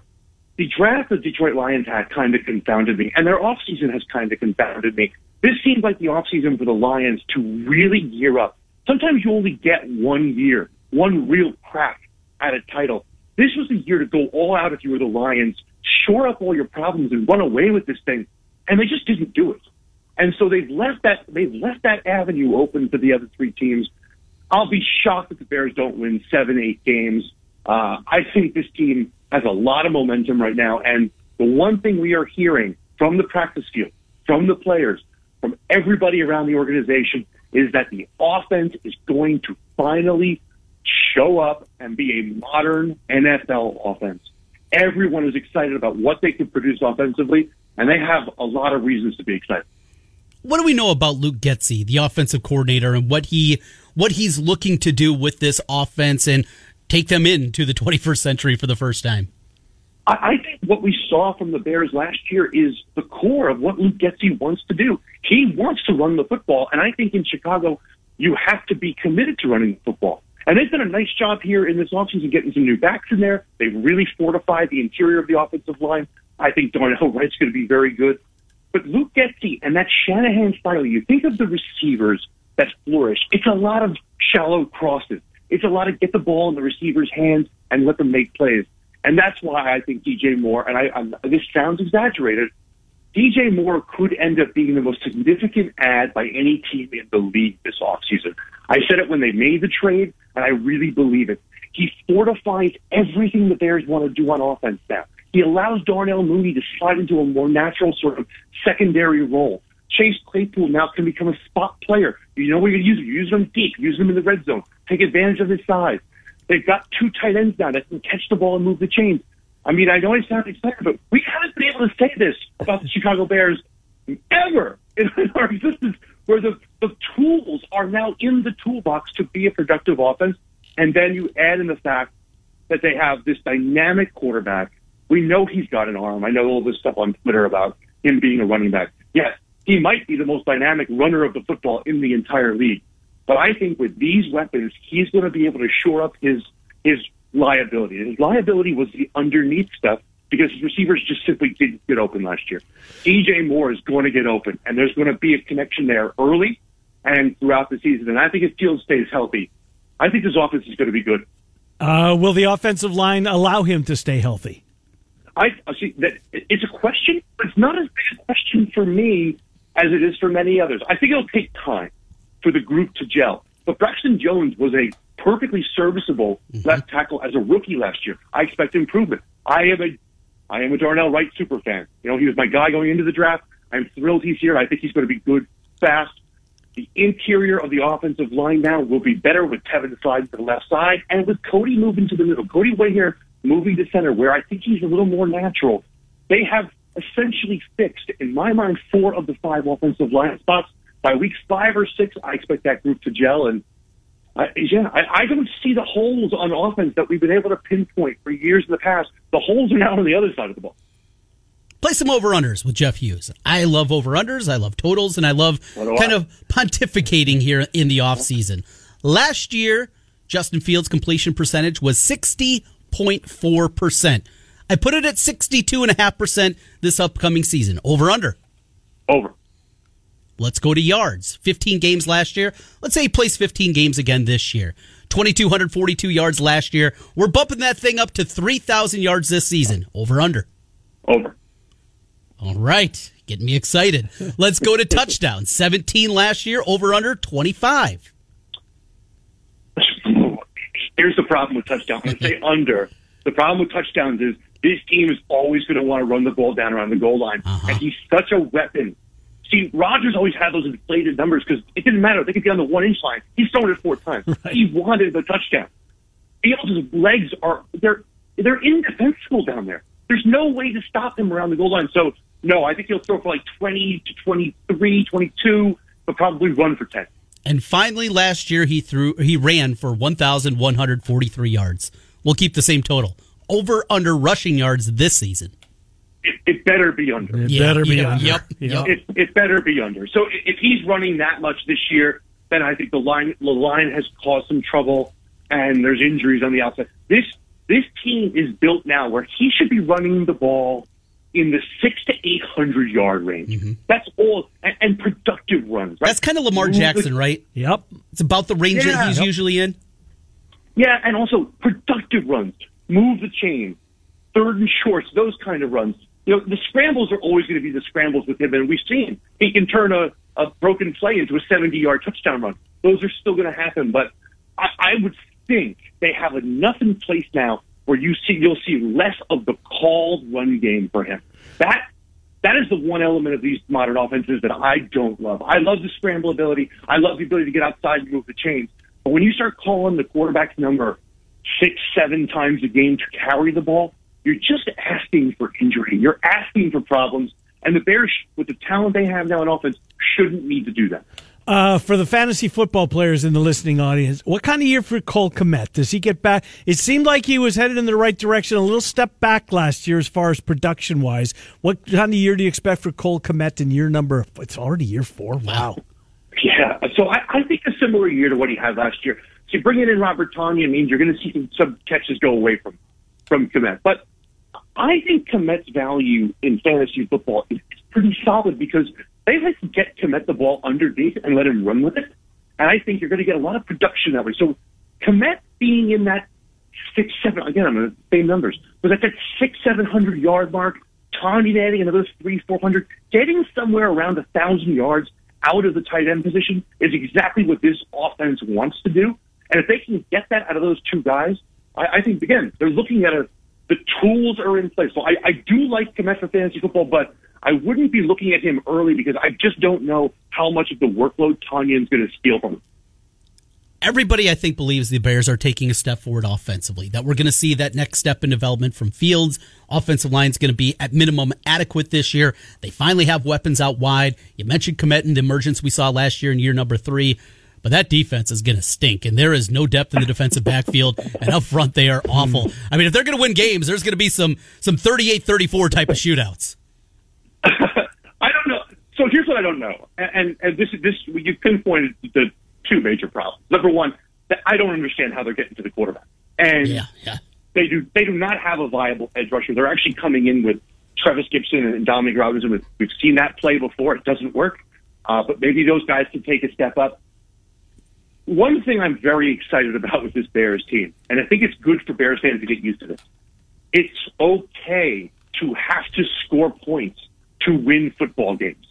The draft the Detroit Lions had kind of confounded me, and their offseason has kind of confounded me. This seems like the offseason for the Lions to really gear up. Sometimes you only get one year, one real crack at a title. This was the year to go all out if you were the Lions, shore up all your problems and run away with this thing. And they just didn't do it. And so they've left that they've left that avenue open for the other three teams. I'll be shocked if the Bears don't win seven, eight games. Uh, I think this team has a lot of momentum right now. And the one thing we are hearing from the practice field, from the players, from everybody around the organization is that the offense is going to finally show up and be a modern NFL offense. Everyone is excited about what they can produce offensively, and they have a lot of reasons to be excited. What do we know about Luke Getsy, the offensive coordinator, and what he what he's looking to do with this offense and take them into the *laughs* 21st century for the first time? I think what we saw from the Bears last year is the core of what Luke Getsy wants to do. He wants to run the football, and I think in Chicago, you have to be committed to running the football. And they've done a nice job here in this offseason getting some new backs in there. They've really fortified the interior of the offensive line. I think Darnell Wright's going to be very good. But Luke Getsy and that Shanahan style, you think of the receivers that flourish. It's a lot of shallow crosses. It's a lot of get the ball in the receiver's hands and let them make plays. And that's why I think DJ Moore, and I, I this sounds exaggerated, DJ Moore could end up being the most significant add by any team in the league this offseason. I said it when they made the trade, and I really believe it. He fortifies everything the Bears want to do on offense now. He allows Darnell Mooney to slide into a more natural sort of secondary role. Chase Claypool now can become a spot player. You know where you use him. You use him deep. Use him in the red zone. Take advantage of his size. They've got two tight ends now that can catch the ball and move the chains. I mean, I know I sound excited, but we haven't been able to say this about the Chicago Bears ever in *laughs* our existence, where the, the tools are now in the toolbox to be a productive offense. And then you add in the fact that they have this dynamic quarterback. We know he's got an arm. I know all this stuff on Twitter about him being a running back. Yes, he might be the most dynamic runner of the football in the entire league. But I think with these weapons, he's going to be able to shore up his his liability. His liability was the underneath stuff because his receivers just simply didn't get open last year. DJ Moore is going to get open, and there's going to be a connection there early and throughout the season. And I think if Fields stays healthy, I think this offense is going to be good. Uh, will the offensive line allow him to stay healthy? I see that it's a question, but it's not as big a question for me as it is for many others. I think it'll take time for the group to gel. But Braxton Jones was a perfectly serviceable mm-hmm. left tackle as a rookie last year. I expect improvement. I am a I am a Darnell Wright super fan. You know, he was my guy going into the draft. I'm thrilled he's here. I think he's going to be good, fast. The interior of the offensive line now will be better with Teven sliding to the left side and with Cody moving to the middle. Cody Whitehair moving to center, where I think he's a little more natural. They have essentially fixed, in my mind, four of the five offensive line spots. By week five or six, I expect that group to gel. And uh, yeah, I, I don't see the holes on offense that we've been able to pinpoint for years in the past. The holes are now on the other side of the ball. Play some over unders with Jeff Hughes. I love over unders. I love totals, and I love kind I. of pontificating here in the offseason. Last year, Justin Fields' completion percentage was 60.4%. I put it at 62.5% this upcoming season. Over under. Over. Let's go to yards. 15 games last year. Let's say he plays 15 games again this year. 2,242 yards last year. We're bumping that thing up to 3,000 yards this season. Over under. Over. All right. Getting me excited. Let's go to *laughs* touchdowns. 17 last year. Over under 25. *laughs* Here's the problem with touchdowns. I say *laughs* under. The problem with touchdowns is this team is always going to want to run the ball down around the goal line, uh-huh. and he's such a weapon. See, Rodgers always had those inflated numbers because it didn't matter. They could be on the one inch line. He's thrown it four times. *laughs* He wanted the touchdown. Fields' legs are they're they're indefensible down there. There's no way to stop him around the goal line. So no, I think he'll throw for like 20 to 23, 22, but probably run for 10. And finally, last year he threw he ran for 1,143 yards. We'll keep the same total. Over under rushing yards this season. It, it better be under. It Yeah, better be yeah, under. yep, yep. It, it better be under. So if he's running that much this year, then I think the line the line has caused some trouble, and there's injuries on the outside. This this team is built now where he should be running the ball in the six to eight hundred yard range. Mm-hmm. That's all, and, and productive runs. Right? That's kind of Lamar Jackson, right? Yep. It's about the range Yeah. that he's Yep. usually in. Yeah, and also productive runs. Move the chain, third and shorts, those kind of runs. You know, the scrambles are always going to be the scrambles with him, and we've seen he can turn a, a broken play into a 70 yard touchdown run. Those are still going to happen, but I, I would think they have enough in place now where you see you'll see less of the called run game for him. That that is the one element of these modern offenses that I don't love. I love the scramble ability. I love the ability to get outside and move the chains. But when you start calling the quarterback's number six, seven times a game to carry the ball, you're just asking for injury. You're asking for problems. And the Bears, with the talent they have now in offense, shouldn't need to do that. Uh, for the fantasy football players in the listening audience, what kind of year for Cole Kmet? Does he get back? It seemed like he was headed in the right direction. A little step back last year as far as production wise. What kind of year do you expect for Cole Kmet in year number? It's already year four. Wow. Yeah, so I, I think a similar year to what he had last year. So bringing in Robert Tonyan means you're going to see some, some catches go away from from Kmet. But I think Kmet's value in fantasy football is, is pretty solid because they like to get Kmet the ball underneath and let him run with it. And I think you're going to get a lot of production that way. So Kmet being in that six, seven, again, I'm going to say numbers, was at that six, seven hundred yard mark, Tonyan adding another three, four hundred, getting somewhere around a thousand yards out of the tight end position is exactly what this offense wants to do. And if they can get that out of those two guys, I, I think again they're looking at a the tools are in place. So I, I do like Kmet for fantasy football, but I wouldn't be looking at him early because I just don't know how much of the workload Tonyan's going to steal from him. everybody I think believes the Bears are taking a step forward offensively. That we're going to see that next step in development from Fields. Offensive line is going to be at minimum adequate this year. They finally have weapons out wide. You mentioned Kmet and the emergence we saw last year in year number three. But that defense is going to stink, and there is no depth in the defensive backfield, and up front they are awful. I mean, if they're going to win games, there's going to be some some 38-34 type of shootouts. *laughs* I don't know. So here's what I don't know, and and, this is this you pinpointed the two major problems. Number one, that I don't understand how they're getting to the quarterback, and Yeah, yeah. they do they do not have a viable edge rusher. They're actually coming in with Trevis Gipson and Dominic Robinson. We've, we've seen that play before. It doesn't work, uh, but maybe those guys can take a step up. One thing I'm very excited about with this Bears team, and I think it's good for Bears fans to get used to this. It's okay to have to score points to win football games.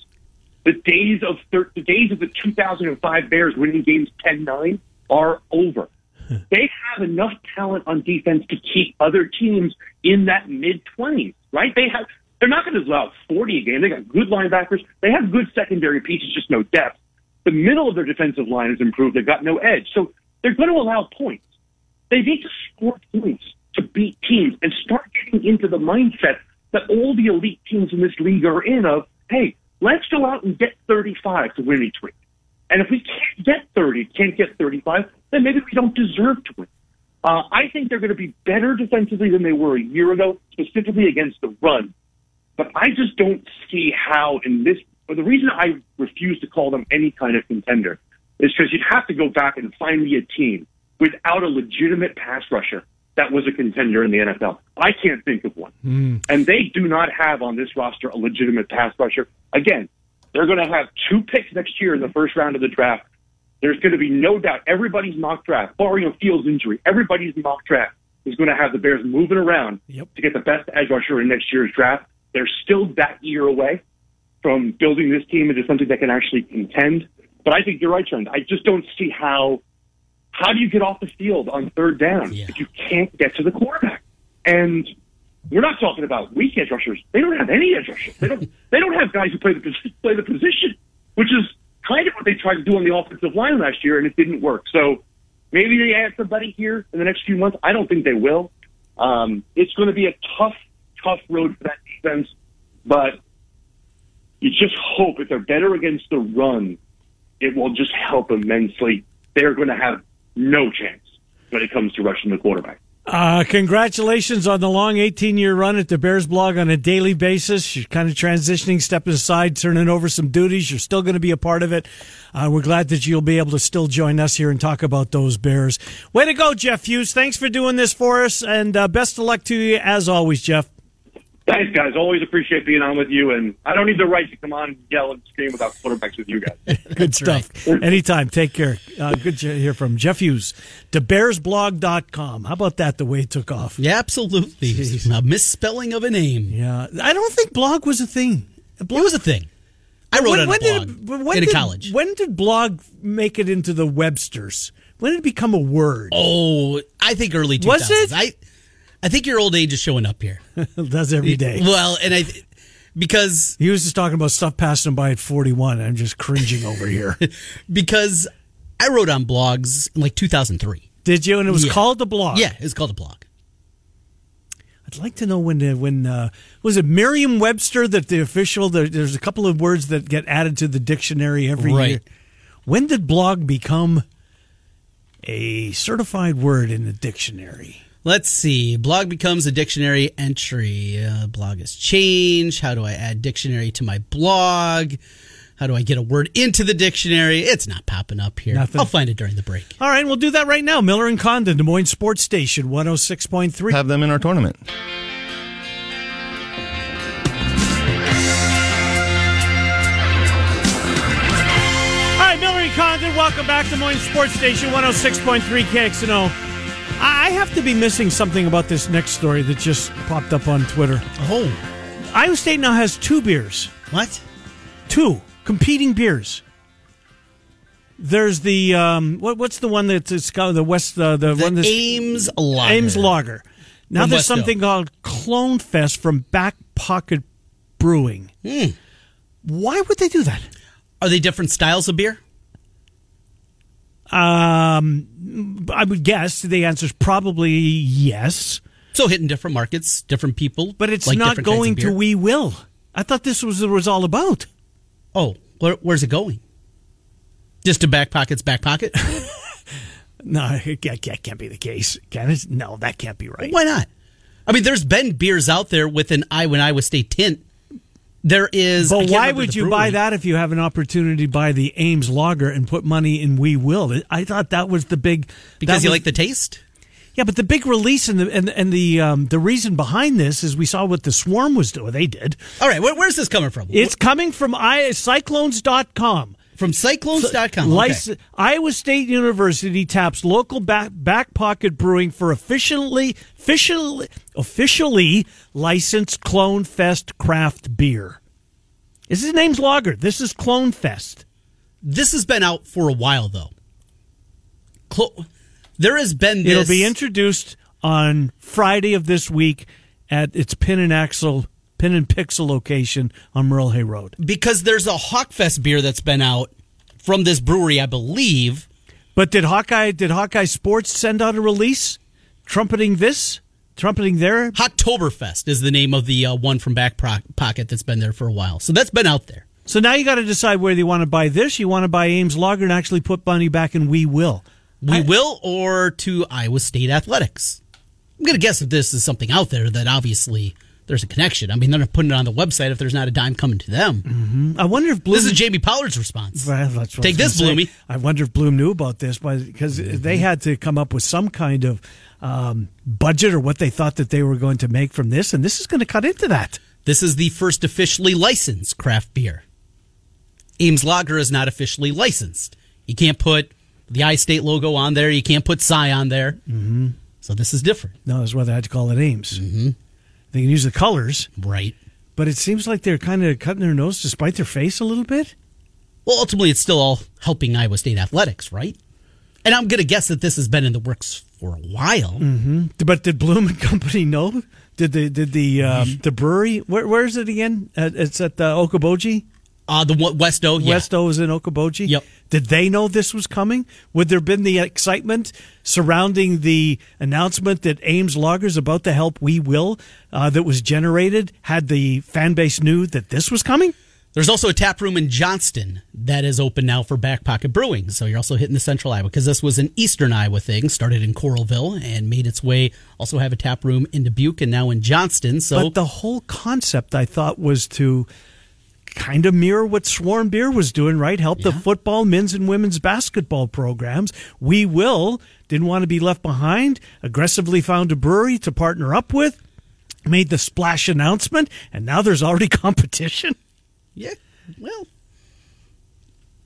The days of thir- the days of the 2005 Bears winning games 10-9 are over. *laughs* they have enough talent on defense to keep other teams in that mid 20s, right? They have they're not going to allow 40 a game. They got good linebackers. They have good secondary pieces, just no depth. The middle of their defensive line has improved. They've got no edge. So they're going to allow points. They need to score points to beat teams and start getting into the mindset that all the elite teams in this league are in of, hey, let's go out and get 35 to win each week. And if we can't get 30, can't get 35, then maybe we don't deserve to win. Uh, I think they're going to be better defensively than they were a year ago, specifically against the run. But I just don't see how in this. But the reason I refuse to call them any kind of contender is because you'd have to go back and find me a team without a legitimate pass rusher that was a contender in the NFL. I can't think of one. Mm. And they do not have on this roster a legitimate pass rusher. Again, they're going to have two picks next year in the first round of the draft. There's going to be no doubt everybody's mock draft, barring a Fields injury, everybody's mock draft is going to have the Bears moving around Yep. to get the best edge rusher in next year's draft. They're still that year away from building this team into something that can actually contend. But I think you're right, Trent. I just don't see how how do you get off the field on third down Yeah. if you can't get to the quarterback? And we're not talking about weak edge rushers. They don't have any edge rushers. They don't. *laughs* They don't have guys who play the play the position, which is kind of what they tried to do on the offensive line last year, and it didn't work. So maybe they add somebody here in the next few months. I don't think they will. Um, it's going to be a tough, tough road for that defense, but you just hope if they're better against the run, it will just help immensely. They're going to have no chance when it comes to rushing the quarterback. Uh, congratulations on the long 18 year run at the Bears blog on a daily basis. You're kind of transitioning, stepping aside, turning over some duties. You're still going to be a part of it. Uh, we're glad that you'll be able to still join us here and talk about those Bears. Way to go, Jeff Hughes. Thanks for doing this for us, and uh, best of luck to you as always, Jeff. Thanks, guys. Always appreciate being on with you, and I don't need the right to come on and yell and scream about quarterbacks with you guys. *laughs* Good stuff. Anytime. Take care. Uh, good to hear from Jeff Hughes. TheBearsBlog.com. How about that, the way it took off? Yeah, absolutely. A misspelling of a name. Yeah. I don't think blog was a thing. It was a thing. I wrote on a blog did it- when in did- college. When did blog make it into the Websters? When did it become a word? Oh, I think early 2000s. Was it? I, I think your old age is showing up here. *laughs* does every day. Well, and I because He was just talking about stuff passing him by at 41. I'm just cringing over here. *laughs* because I wrote on blogs in like 2003. Did you? And it was Yeah. called the blog. Yeah, it's called a blog. I'd like to know when uh, when uh, was it Merriam-Webster that the official there, there's a couple of words that get added to the dictionary every Right. year. When did blog become a certified word in the dictionary? Let's see. Blog becomes a dictionary entry. Uh, blog has changed. How do I add dictionary to my blog? How do I get a word into the dictionary? It's not popping up here. Nothing. I'll find it during the break. All right, we'll do that right now. Miller and Condon, Des Moines Sports Station 106.3. Have them in our tournament. All right, Miller and Condon, welcome back to Des Moines Sports Station 106.3 KXNO. I have to be missing something about this next story that just popped up on Twitter. Oh, Iowa State now has two beers. what? two competing beers. There's the um, what, what's the one that's it's called the West uh, the, The one that's Ames Lager. Ames Lager. Now From there's Westo. something called Clone Fest from Back Pocket Brewing. Hmm. Why would they do that? Are they different styles of beer? Um, I would guess the answer is probably yes, So hitting different markets, different people. but it's like not different kinds of going to. We Will. I thought this was was all about. Oh, where, where's it going? Just to back pockets, back pocket? *laughs* No, it can't, can't be the case. Can it? No, that can't be right. Why not? I mean, there's been beers out there with an Iowa Iowa State tint. There is. But why would you buy that if you have an opportunity to buy the Ames Lager and put money in We Will? I thought that was the big Because you was- like the taste? yeah, but the big release and the and, and the um, the reason behind this is we saw what the Swarm was doing. They did. All right, where, where's this coming from? It's coming from I, Cyclones.com. From Cyclones.com. Lic- Iowa State University taps local back, back pocket brewing for officially officially officially licensed Clone Fest craft beer. This is name's Lager. This is Clone Fest. This has been out for a while, though. Clo- there has been this. It'll be introduced on Friday of this week at its Pin and Axle Pin and Pixel location on Merle Hay Road. because there's a Hawkfest beer that's been out from this brewery, I believe. But did Hawkeye did Hawkeye Sports send out a release trumpeting this? Trumpeting there? Hacktoberfest is the name of the uh, one from Back Pro- Pocket that's been there for a while. So that's been out there. So now you got to decide whether you want to buy this, you want to buy Ames Lager, and actually put money back in We Will. We I- will or to Iowa State Athletics. I'm going to guess if this is something out there that obviously there's a connection. I mean, they're not putting it on the website if there's not a dime coming to them. I wonder if Bloom. This is Jamie Pollard's response. Well, Take this. Bloomy. I wonder if Bloom knew about this, because they had to come up with some kind of um, budget or what they thought that they were going to make from this, and this is going to cut into that. This is the first officially licensed craft beer. Ames Lager is not officially licensed. You can't put the I State logo on there. You can't put Cy on there. Mm-hmm. So this is different. No, that's why they had to call it Ames. Mm-hmm. They can use the colors, Right. but it seems like they're kind of cutting their nose to spite their face a little bit. Well, ultimately, it's still all helping Iowa State athletics, right? And I'm going to guess that this has been in the works for a while. But did Bloom and *laughs* Company know? Did the did the um, the brewery? Where, where is it again? Uh, it's at the Okoboji. Uh, the one- Westo, yeah. Westo is in Okoboji. Yep. Did they know this was coming? Would there have been the excitement surrounding the announcement that Ames Lager is about to help We Will uh, that was generated? Had the fan base knew that this was coming? There's also a tap room in Johnston that is open now for Back Pocket Brewing. So you're also hitting the central Iowa because this was an eastern Iowa thing, started in Coralville and made its way. Also have a tap room in Dubuque and now in Johnston. So But the whole concept, I thought, was to kind of mirror what Swarm Beer was doing, right? Help the football, men's and women's basketball programs. We will didn't want to be left behind. Aggressively found a brewery to partner up with. Made the splash announcement, and now there's already *laughs* competition. yeah, well,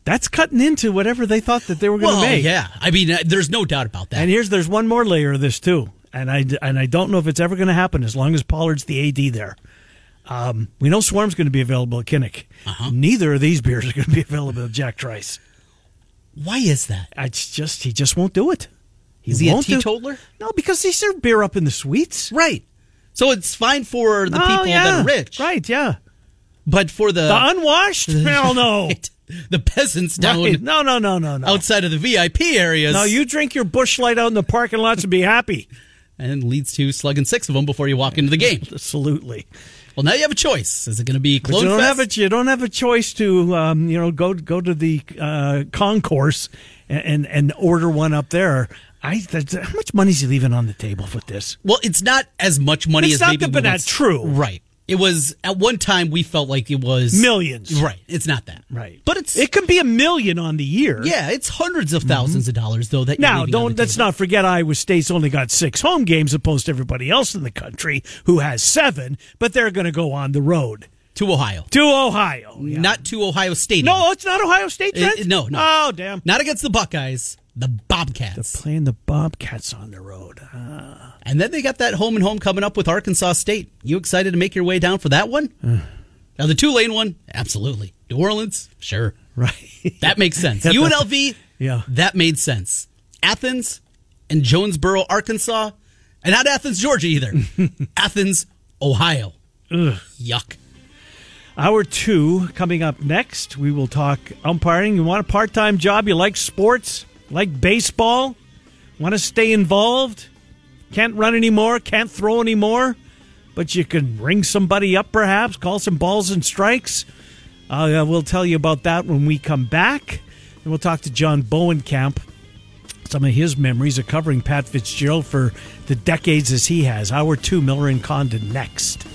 That's cutting into whatever they thought that they were going to well, make. yeah. I mean, uh, there's no doubt about that. And here's there's one more layer of this too, and I and I don't know if it's ever going to happen as long as Pollard's the AD there. Um, we know Swarm's going to be available at Kinnick. Uh-huh. Neither of these beers are going to be available at Jack Trice. Why is that? It's just he just won't do it. Is he a won't do- teetotaler? No, because they serve beer up in the suites. Right. So it's fine for the Oh, people yeah. that are rich, right? Yeah, But for the the unwashed, *laughs* hell no. Right. the peasants down Right. No, no, no, no, no. outside of the VIP areas, No, you drink your Busch Light out in the parking lots and be happy. and leads to slugging six of them before you walk into the game. *laughs* Absolutely. Well, now you have a choice. Is it going to be But Clone you don't Fest? have a you don't have a choice to um, you know go go to the uh, concourse and, and and order one up there. I how much money is he leaving on the table with this? Well, it's not as much money It's as not maybe but that's true. Right. It was at one time we felt like it was Millions. Right. It's not that. Right, But it's it can be a million on the year. yeah, it's hundreds of mhm. 1000s of dollars though. That you're Now, don't let's table. not forget Iowa State's only got six home games opposed to everybody else in the country who has seven, but they're going to go on the road to Ohio, to Ohio. Yeah. not to Ohio State. no, it's not Ohio State. Trent? no, no. Oh, damn. not against the Buckeyes, the Bobcats. They're playing the Bobcats on the road. Ah. And then they got that home and home coming up with Arkansas State. You excited to make your way down for that one? *sighs* now the two lane one, absolutely. New Orleans, sure. Right. *laughs* That makes sense. *laughs* UNLV, Yeah. that made sense. Athens and Jonesboro, Arkansas, and not Athens, Georgia either. *laughs* Athens, Ohio. Yuck. Hour two coming up next. We will talk umpiring. You want a part time job? You like sports? Like baseball? Want to stay involved? Can't run anymore? Can't throw anymore? But you can ring somebody up perhaps? Call some balls and strikes? Uh, we'll tell you about that when we come back. And we'll talk to John Bohnenkamp. Some of his memories of covering Pat Fitzgerald for the decades as he has. Hour two, Miller and Condon next.